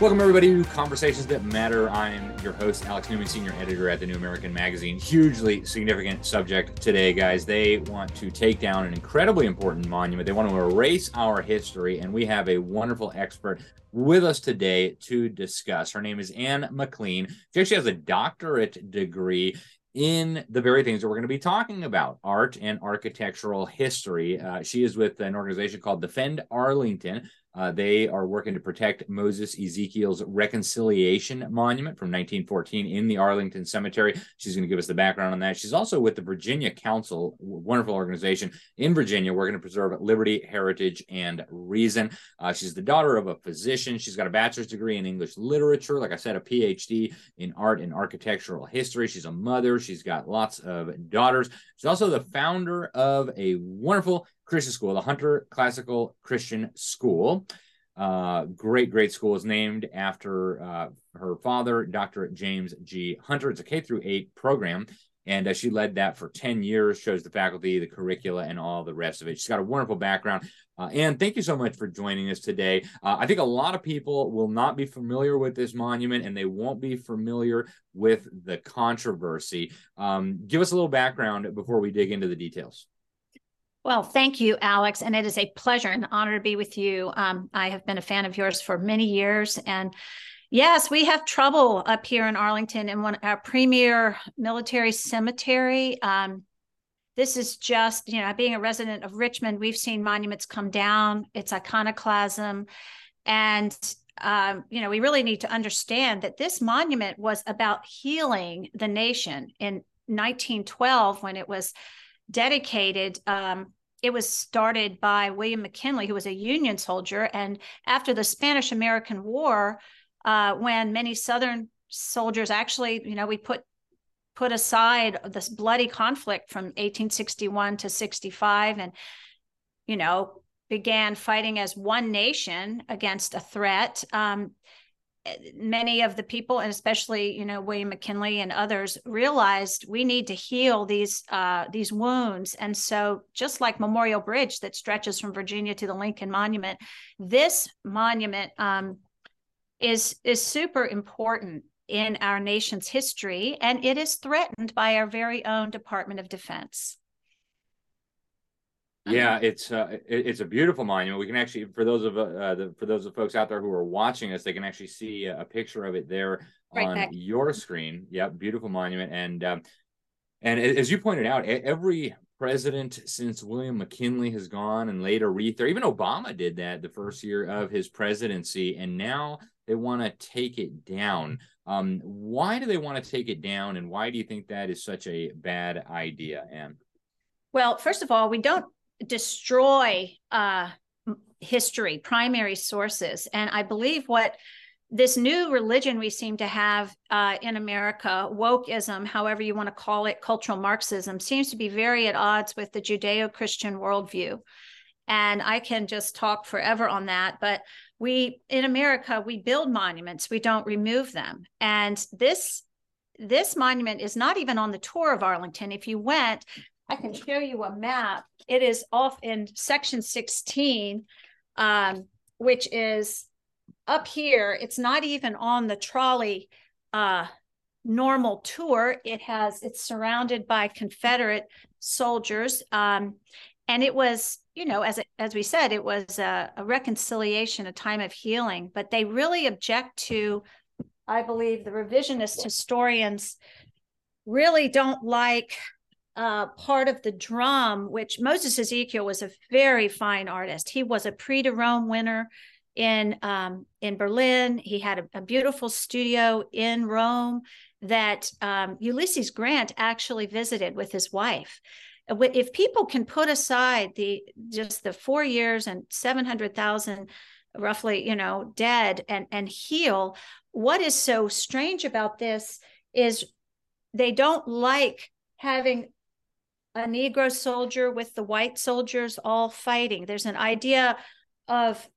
Welcome, everybody, to Conversations That Matter. I'm your host, Alex Newman, Senior Editor at the New American Magazine. Hugely significant subject today, guys. They want to take down an incredibly important monument. They want to erase our history, and we have a wonderful expert with us today to discuss. Her name is Ann McLean. She actually has a doctorate degree in the very things that we're going to be talking about art and architectural history. Uh, she is with an organization called Defend Arlington, uh, they are working to protect Moses Ezekiel's Reconciliation Monument from 1914 in the Arlington Cemetery. She's going to give us the background on that. She's also with the Virginia Council, wonderful organization in Virginia, working to preserve liberty, heritage, and reason. Uh, she's the daughter of a physician. She's got a bachelor's degree in English literature, like I said, a PhD in art and architectural history. She's a mother. She's got lots of daughters. She's also the founder of a wonderful Christian school, the Hunter Classical Christian School. Uh, great, great school is named after uh, her father, Dr. James G. Hunter. It's a K through eight program, and uh, she led that for 10 years, shows the faculty, the curricula, and all the rest of it. She's got a wonderful background. Uh, and thank you so much for joining us today. Uh, I think a lot of people will not be familiar with this monument and they won't be familiar with the controversy. Um, give us a little background before we dig into the details. Well, thank you, Alex. And it is a pleasure and honor to be with you. Um, I have been a fan of yours for many years. And yes, we have trouble up here in Arlington in one our premier military cemetery. Um, this is just, you know, being a resident of Richmond, we've seen monuments come down, it's iconoclasm. And um, you know, we really need to understand that this monument was about healing the nation in 1912 when it was dedicated. Um, it was started by William McKinley, who was a Union soldier. And after the Spanish American War, uh, when many Southern soldiers actually, you know, we put put aside this bloody conflict from 1861 to 65 and you know began fighting as one nation against a threat um, many of the people and especially you know william mckinley and others realized we need to heal these uh, these wounds. And so just like memorial bridge that stretches from virginia to the lincoln monument this monument um, is is super important in our nation's history and it is threatened by our very own department of defense yeah, it's uh, it, it's a beautiful monument. We can actually, for those of uh, the for those of folks out there who are watching us, they can actually see a, a picture of it there right on back. your screen. Yep, beautiful monument. And um, and as you pointed out, every president since William McKinley has gone and later Reith, or even Obama did that the first year of his presidency, and now they want to take it down. Um, why do they want to take it down, and why do you think that is such a bad idea, Ann? Well, first of all, we don't destroy uh, history, primary sources. And I believe what this new religion we seem to have uh, in America, wokeism, however you want to call it, cultural Marxism, seems to be very at odds with the Judeo Christian worldview. And I can just talk forever on that. But we, in America, we build monuments, we don't remove them. And this this monument is not even on the tour of Arlington. If you went, I can show you a map. It is off in section 16, um, which is up here. It's not even on the trolley uh, normal tour. It has, it's surrounded by Confederate soldiers. Um, and it was, you know, as, as we said, it was a, a reconciliation, a time of healing, but they really object to, I believe, the revisionist historians really don't like uh, part of the drum, which Moses Ezekiel was a very fine artist. He was a Prix de Rome winner in um, in Berlin. He had a, a, beautiful studio in Rome that um, Ulysses Grant actually visited with his wife. If people can put aside the just the four years and seven hundred thousand, roughly, you know, dead and and heal, what is so strange about this is they don't like having a Negro soldier with the white soldiers all fighting. There's an idea of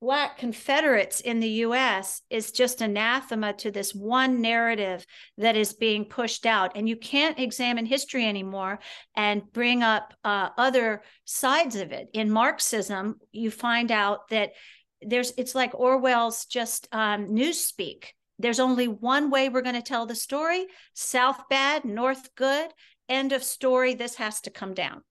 Black Confederates in the US is just anathema to this one narrative that is being pushed out. And you can't examine history anymore and bring up uh, other sides of it. In Marxism, you find out that there's it's like Orwell's just um, newspeak. There's only one way we're going to tell the story: South bad, North good. End of story. This has to come down.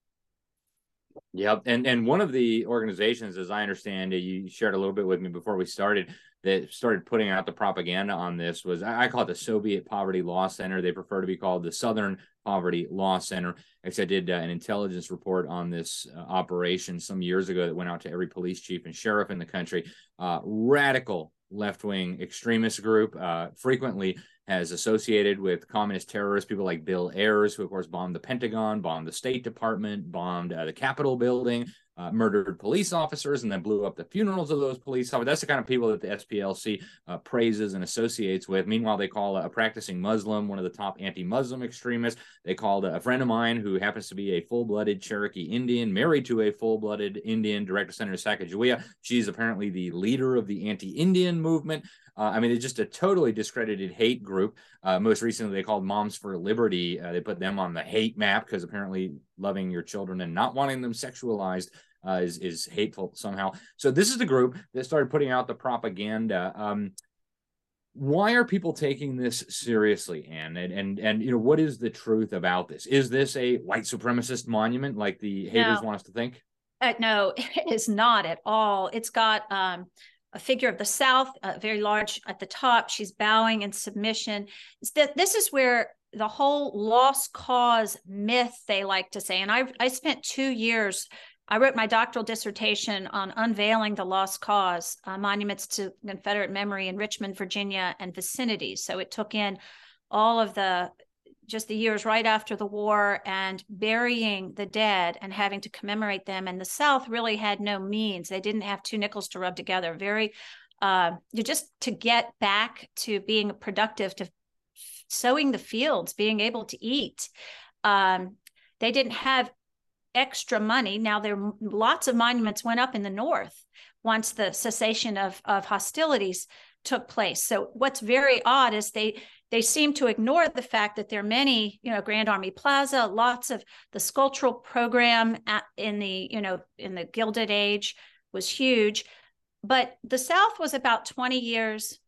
Yep, and and one of the organizations, as I understand it, you shared a little bit with me before we started, that started putting out the propaganda on this was I call it the Soviet Poverty Law Center. They prefer to be called the Southern Poverty Law Center. I did uh, an intelligence report on this uh, operation some years ago that went out to every police chief and sheriff in the country. Uh, radical left wing extremist group, uh, frequently has associated with communist terrorists, people like Bill Ayers, who of course bombed the Pentagon, bombed the State Department, bombed uh, the Capitol building, uh, murdered police officers, and then blew up the funerals of those police officers. That's the kind of people that the SPLC uh, praises and associates with. Meanwhile, they call a, practicing Muslim one of the top anti-Muslim extremists. They called a friend of mine who happens to be a full-blooded Cherokee Indian, married to a full-blooded Indian, Director Senator Sacagawea. She's apparently the leader of the anti-Indian movement. Uh, I mean, it's just a totally discredited hate group. Uh, most recently, they called Moms for Liberty. Uh, they put them on the hate map because apparently loving your children and not wanting them sexualized uh, is is hateful somehow. So this is the group that started putting out the propaganda. Um, why are people taking this seriously, Ann? And and and you know what is the truth about this? Is this a white supremacist monument like the haters no. want us to think? Uh, no, it is not at all. It's got um, a figure of the South, uh, very large at the top. She's bowing in submission. That this is where the whole lost cause myth they like to say. And I I spent two years. I wrote my doctoral dissertation on unveiling the lost cause uh, monuments to Confederate memory in Richmond, Virginia, and vicinity. So it took in all of the just the years right after the war and burying the dead and having to commemorate them. And the South really had no means. They didn't have two nickels to rub together. Very, uh, just to get back to being productive, to sowing the fields, being able to eat. Um, they didn't have extra money. Now there lots of monuments went up in the north once the cessation of of hostilities took place. So what's very odd is they they seem to ignore the fact that there are many, you know, Grand Army Plaza, lots of the sculptural program at, in the, you know, in the Gilded Age was huge. But the South was about 20 years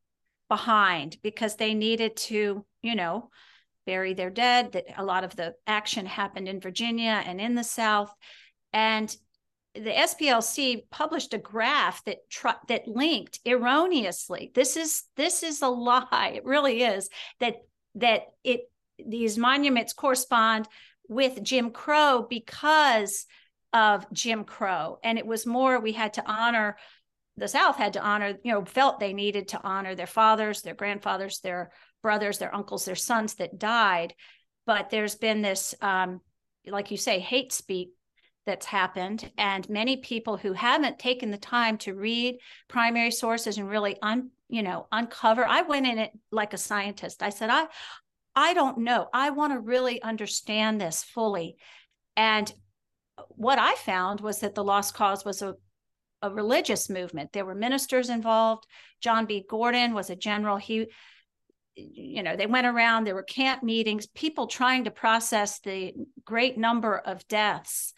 behind because they needed to, you know, bury their dead. That a lot of the action happened in Virginia and in the South. And the SPLC published a graph that tr- that linked erroneously. This is this is a lie. It really is that that it these monuments correspond with Jim Crow because of Jim Crow, and it was more we had to honor the South had to honor you know felt they needed to honor their fathers, their grandfathers, their brothers, their uncles, their sons that died. But there's been this, um, like you say, hate speech that's happened. And many people who haven't taken the time to read primary sources and really un you know uncover i went in it like a scientist. I said i i don't know. I want to really understand this fully. And what i found was that the lost cause was a a religious movement there were ministers involved john b gordon was a general he you know they went around there were camp meetings people trying to process the great number of deaths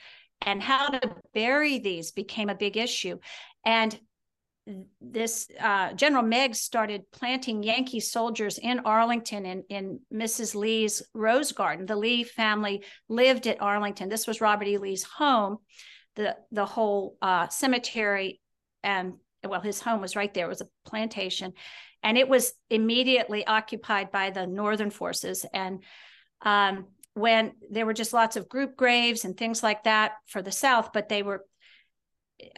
and how to bury these became a big issue. And this uh, General Meigs started planting Yankee soldiers in Arlington in, in Mrs. Lee's Rose Garden. The Lee family lived at Arlington. This was Robert E. Lee's home. The the whole uh, cemetery and well, his home was right there. It was a plantation, and it was immediately occupied by the Northern forces. And um, when there were just lots of group graves and things like that for the South, but they were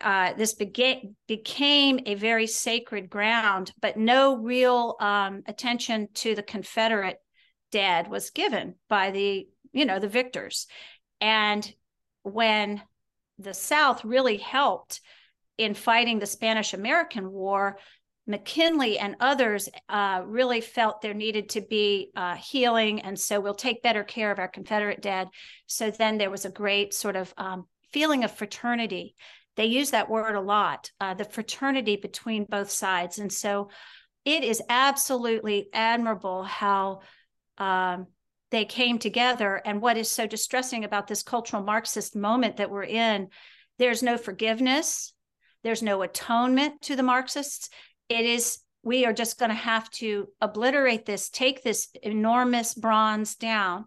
uh, this began, became a very sacred ground, but no real um, attention to the Confederate dead was given by the you know the victors, and when the South really helped in fighting the Spanish American War, McKinley and others uh, really felt there needed to be uh, healing. And so we'll take better care of our Confederate dead. So then there was a great sort of um, feeling of fraternity. They use that word a lot, uh, the fraternity between both sides. And so it is absolutely admirable how um, they came together. And what is so distressing about this cultural Marxist moment that we're in, there's no forgiveness There's no atonement to the Marxists. It is, we are just going to have to obliterate this, take this enormous bronze down.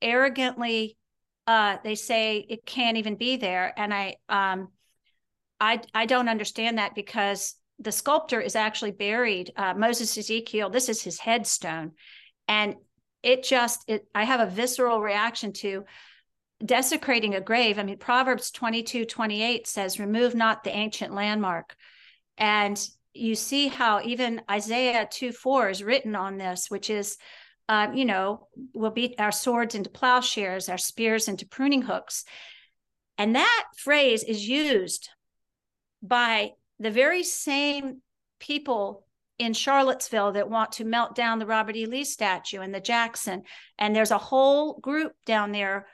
Arrogantly, uh, they say it can't even be there. And I, um, I, I don't understand that because the sculptor is actually buried. Uh, Moses Ezekiel, this is his headstone. And it just, it, I have a visceral reaction to desecrating a grave. I mean, Proverbs 22, 28 says, remove not the ancient landmark. And you see how even Isaiah 2, 4 is written on this, which is, uh, you know, we'll beat our swords into plowshares, our spears into pruning hooks. And that phrase is used by the very same people in Charlottesville that want to melt down the Robert E. Lee statue and the Jackson. And there's a whole group down there,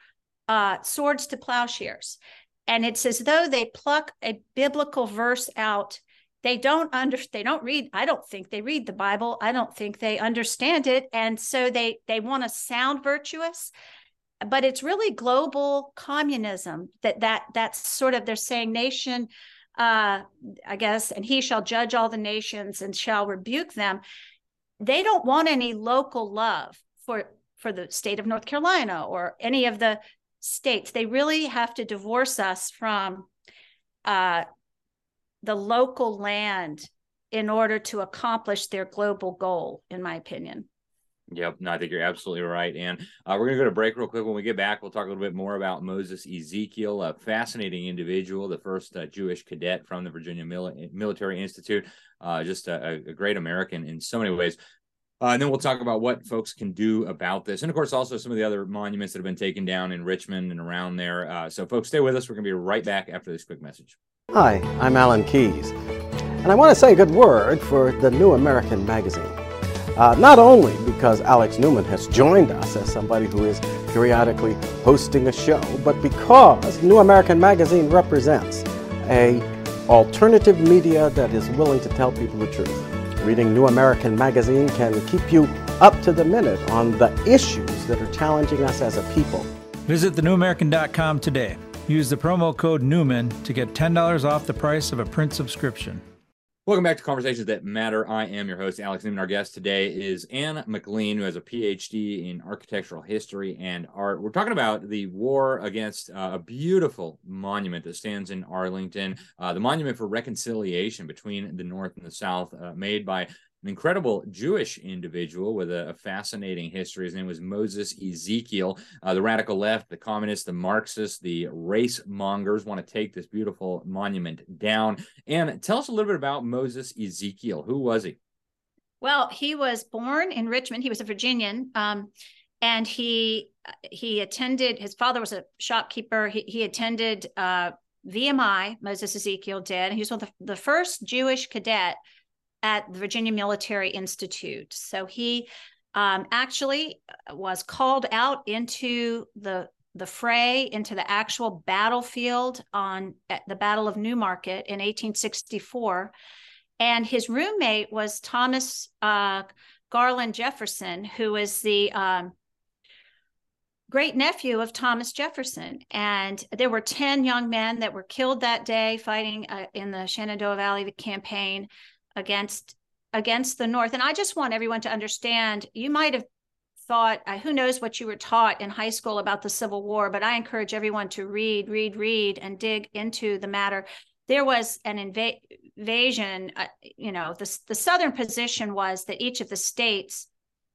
uh, swords to plowshares. And it's as though they pluck a biblical verse out. They don't understand, they don't read, I don't think they read the Bible. I don't think they understand it. And so they they want to sound virtuous, but it's really global communism that that that's sort of they're saying nation uh, I guess, and he shall judge all the nations and shall rebuke them. They don't want any local love for for the state of North Carolina or any of the states. They really have to divorce us from uh, the local land in order to accomplish their global goal, in my opinion. Yep, no, I think you're absolutely right. And uh, we're going to go to break real quick. When we get back, we'll talk a little bit more about Moses Ezekiel, a fascinating individual, the first uh, Jewish cadet from the Virginia Mil- Military Institute, uh, just a, a, great American in so many ways. Uh, and then we'll talk about what folks can do about this. And of course, also some of the other monuments that have been taken down in Richmond and around there. Uh, so, folks, stay with us. We're going to be right back after this quick message. Hi, I'm Alan Keyes. And I want to say a good word for the New American Magazine. Uh, not only because Alex Newman has joined us as somebody who is periodically hosting a show, but because New American Magazine represents a alternative media that is willing to tell people the truth. Reading New American Magazine can keep you up to the minute on the issues that are challenging us as a people. Visit thenewamerican.com today. Use the promo code Newman to get $10 off the price of a print subscription. Welcome back to Conversations That Matter. I am your host, Alex Newman. Our guest today is Ann McLean, who has a PhD in architectural history and art. We're talking about the war against uh, a beautiful monument that stands in Arlington, uh, the Monument for Reconciliation between the North and the South, uh, made by an incredible Jewish individual with a, a, fascinating history. His name was Moses Ezekiel. Uh, the radical left, the communists, the Marxists, the race mongers want to take this beautiful monument down. And tell us a little bit about Moses Ezekiel. Who was he? Well, he was born in Richmond. He was a Virginian. Um, and he he attended his father was a shopkeeper he, he attended uh, vmi moses ezekiel did he was one of the, the first jewish cadet at the Virginia Military Institute. So he um, actually was called out into the the fray into the actual battlefield on the Battle of Newmarket in 1864, and his roommate was Thomas uh, Garland Jefferson, who was the um, great nephew of Thomas Jefferson. And there were 10 young men that were killed that day fighting uh, in the Shenandoah Valley campaign against against the North. And I just want everyone to understand you might have thought, uh, who knows what you were taught in high school about the Civil War, but I encourage everyone to read, read, read, and dig into the matter. There was an inv- invasion, uh, you know, the, the Southern position was that each of the states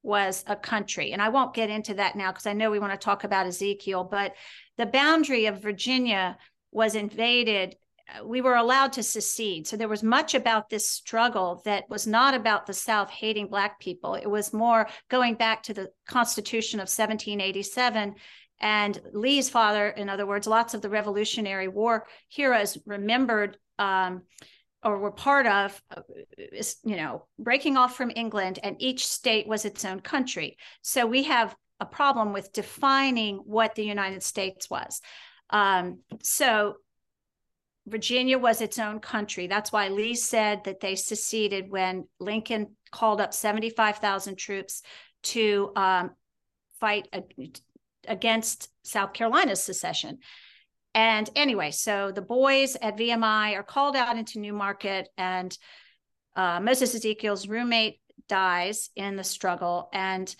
was a country. And I won't get into that now because I know we want to talk about Ezekiel, but the boundary of Virginia was invaded we were allowed to secede. So there was much about this struggle that was not about the South hating Black people. It was more going back to the Constitution of 1787. And Lee's father, in other words, lots of the Revolutionary War heroes remembered um, or were part of, uh, you know, breaking off from England, and each state was its own country. So we have a problem with defining what the United States was. Um, so Virginia was its own country. That's why Lee said that they seceded when Lincoln called up 75,000 troops to um, fight against South Carolina's secession. And anyway, so the boys at VMI are called out into Newmarket, and uh, Moses Ezekiel's roommate dies in the struggle. And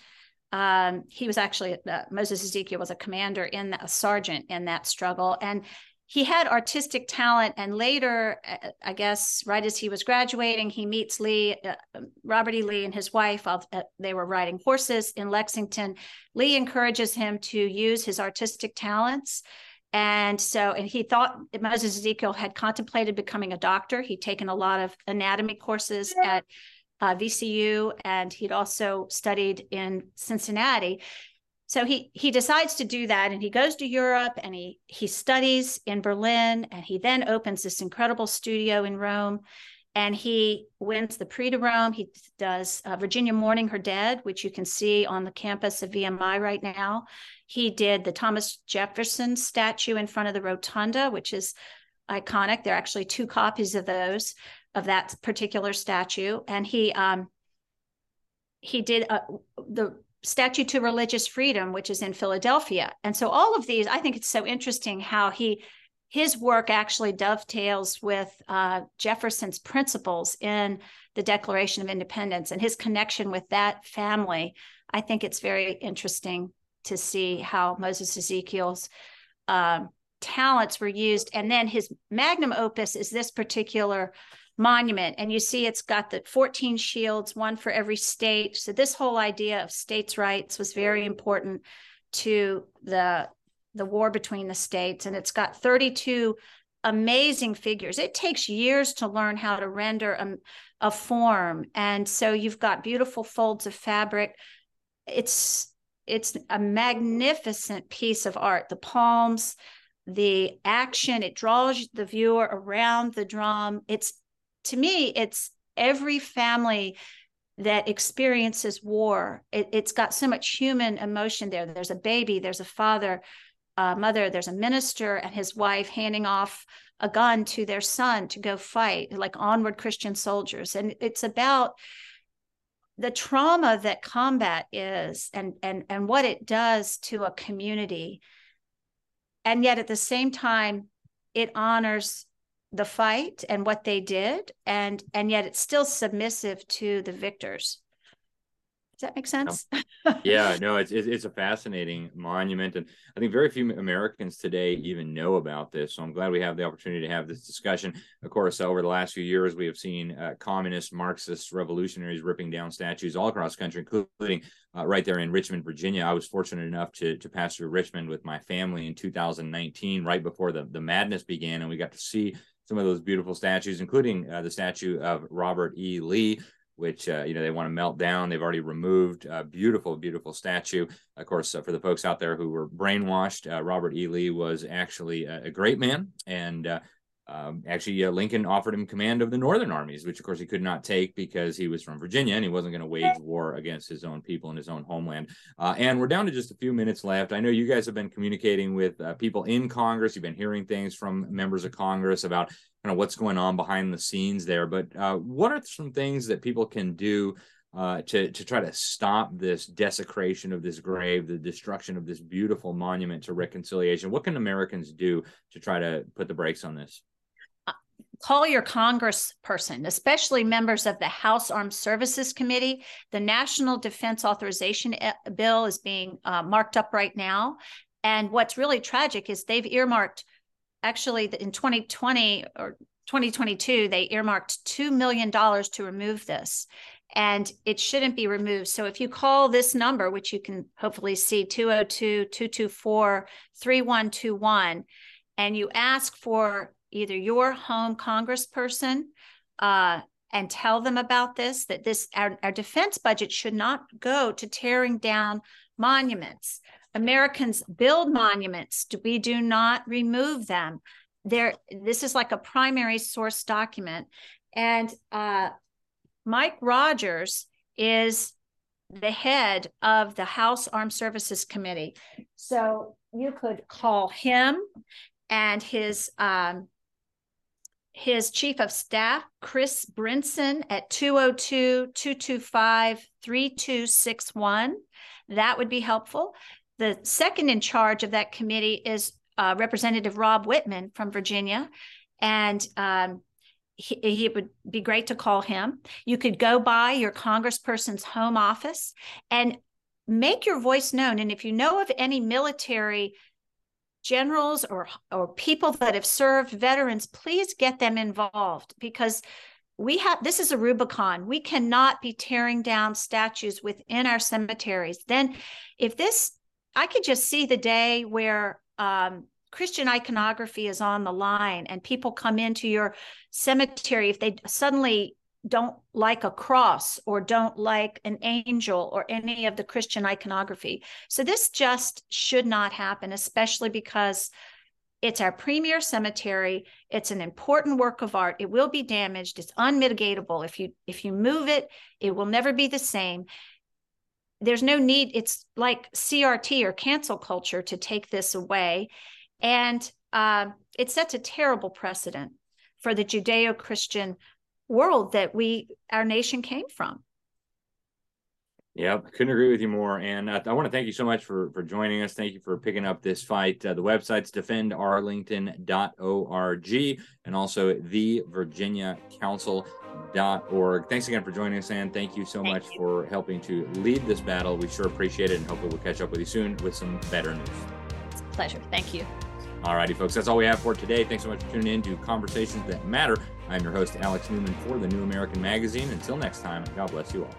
um, he was actually, uh, Moses Ezekiel was a commander in the, a sergeant in that struggle. And he had artistic talent and later uh, i guess right as he was graduating he meets lee uh, robert e. Lee and his wife uh, they were riding horses in lexington. Lee encourages him to use his artistic talents. And so and he thought moses ezekiel had contemplated becoming a doctor. He'd taken a lot of anatomy courses at uh, vcu and he'd also studied in cincinnati so he he decides to do that and he goes to Europe and he he studies in Berlin and he then opens this incredible studio in Rome and he wins the Prix de Rome. He does uh, Virginia Mourning Her Dead, which you can see on the campus of VMI right now. He did the Thomas Jefferson statue in front of the rotunda, which is iconic. There are actually two copies of those of that particular statue, and he um, he did uh, the statue to religious freedom which is in philadelphia. And so all of these i think it's so interesting how he his work actually dovetails with uh, jefferson's principles in the declaration of independence and his connection with that family. I think it's very interesting to see how moses ezekiel's um, talents were used. And then his magnum opus is this particular monument and you see it's got the 14 shields one for every state. So this whole idea of states rights was very important to the the war between the states and it's got 32 amazing figures. It takes years to learn how to render a, a form and so you've got beautiful folds of fabric. It's it's a magnificent piece of art. The palms the action it draws the viewer around the drum. It's to me, it's every family that experiences war. It, has got so much human emotion there. There's a baby, there's a father, a mother, there's a minister and his wife handing off a gun to their son to go fight, like onward Christian soldiers. And it's about the trauma that combat is and and and what it does to a community and yet at the same time it honors the fight and what they did and and yet it's still submissive to the victors. Does that make sense? Yeah no it's it's a fascinating monument and i think very few americans today even know about this so i'm glad we have the opportunity to have this discussion. Of course over the last few years we have seen uh, communist marxist revolutionaries ripping down statues all across the country including uh, right there in richmond virginia. I was fortunate enough to to pass through richmond with my family in 2019 right before the the madness began and we got to see some of those beautiful statues, including uh, the statue of Robert E. Lee, which uh, you know they want to melt down. They've already removed a beautiful, beautiful statue. Of course, uh, for the folks out there who were brainwashed, uh, Robert E. Lee was actually a, a great man, and uh, um, actually, uh, Lincoln offered him command of the Northern armies, which of course he could not take because he was from Virginia and he wasn't going to wage war against his own people in his own homeland. Uh, and we're down to just a few minutes left. I know you guys have been communicating with uh, people in Congress. You've been hearing things from members of Congress about kind of what's going on behind the scenes there. But uh, what are some things that people can do uh, to to try to stop this desecration of this grave, the destruction of this beautiful monument to reconciliation. What can Americans do to try to put the brakes on this? Call your congressperson, especially members of the House Armed Services Committee. The National Defense Authorization eh, Bill is being uh, marked up right now. And what's really tragic is they've earmarked, actually, in 2020 or 2022, they earmarked $2 million to remove this. And it shouldn't be removed. So if you call this number, which you can hopefully see 202 224 3121, and you ask for either your home congressperson uh, and tell them about this that this our, our defense budget should not go to tearing down monuments. Americans build monuments. We do not remove them? There this is like a primary source document. And uh, mike rogers is the head of the house armed services committee. So you could call him and his um, his chief of staff, Chris Brinson, at 202 225 3261. That would be helpful. The second in charge of that committee is uh, Representative Rob Wittman from Virginia, and um, he, he, would be great to call him. You could go by your congressperson's home office and make your voice known. And if you know of any military generals or or people that have served veterans, please get them involved because we have this is a rubicon. We cannot be tearing down statues within our cemeteries. Then if this i could just see the day where um, christian iconography is on the line and people come into your cemetery if they suddenly don't like a cross or don't like an angel or any of the christian iconography so this just should not happen especially because it's our premier cemetery. It's an important work of art. It will be damaged. It's unmitigatable. If you if you move it, it will never be the same. There's no need. It's like CRT or cancel culture to take this away, and uh, it sets a terrible precedent for the Judeo-Christian world that we our nation came from. Yep, couldn't agree with you more. And uh, I want to thank you so much for for joining us. Thank you for picking up this fight. Uh, the website's defendarlington.org and also thevirginiacouncil.org. Thanks again for joining us, and thank you so thank much you. for helping to lead this battle. We sure appreciate it, and hopefully we'll catch up with you soon with some better news. It's a pleasure. Thank you. All righty, folks. That's all we have for today. Thanks so much for tuning in to Conversations That Matter. I'm your host, Alex Newman, for the New American Magazine. Until next time, God bless you all.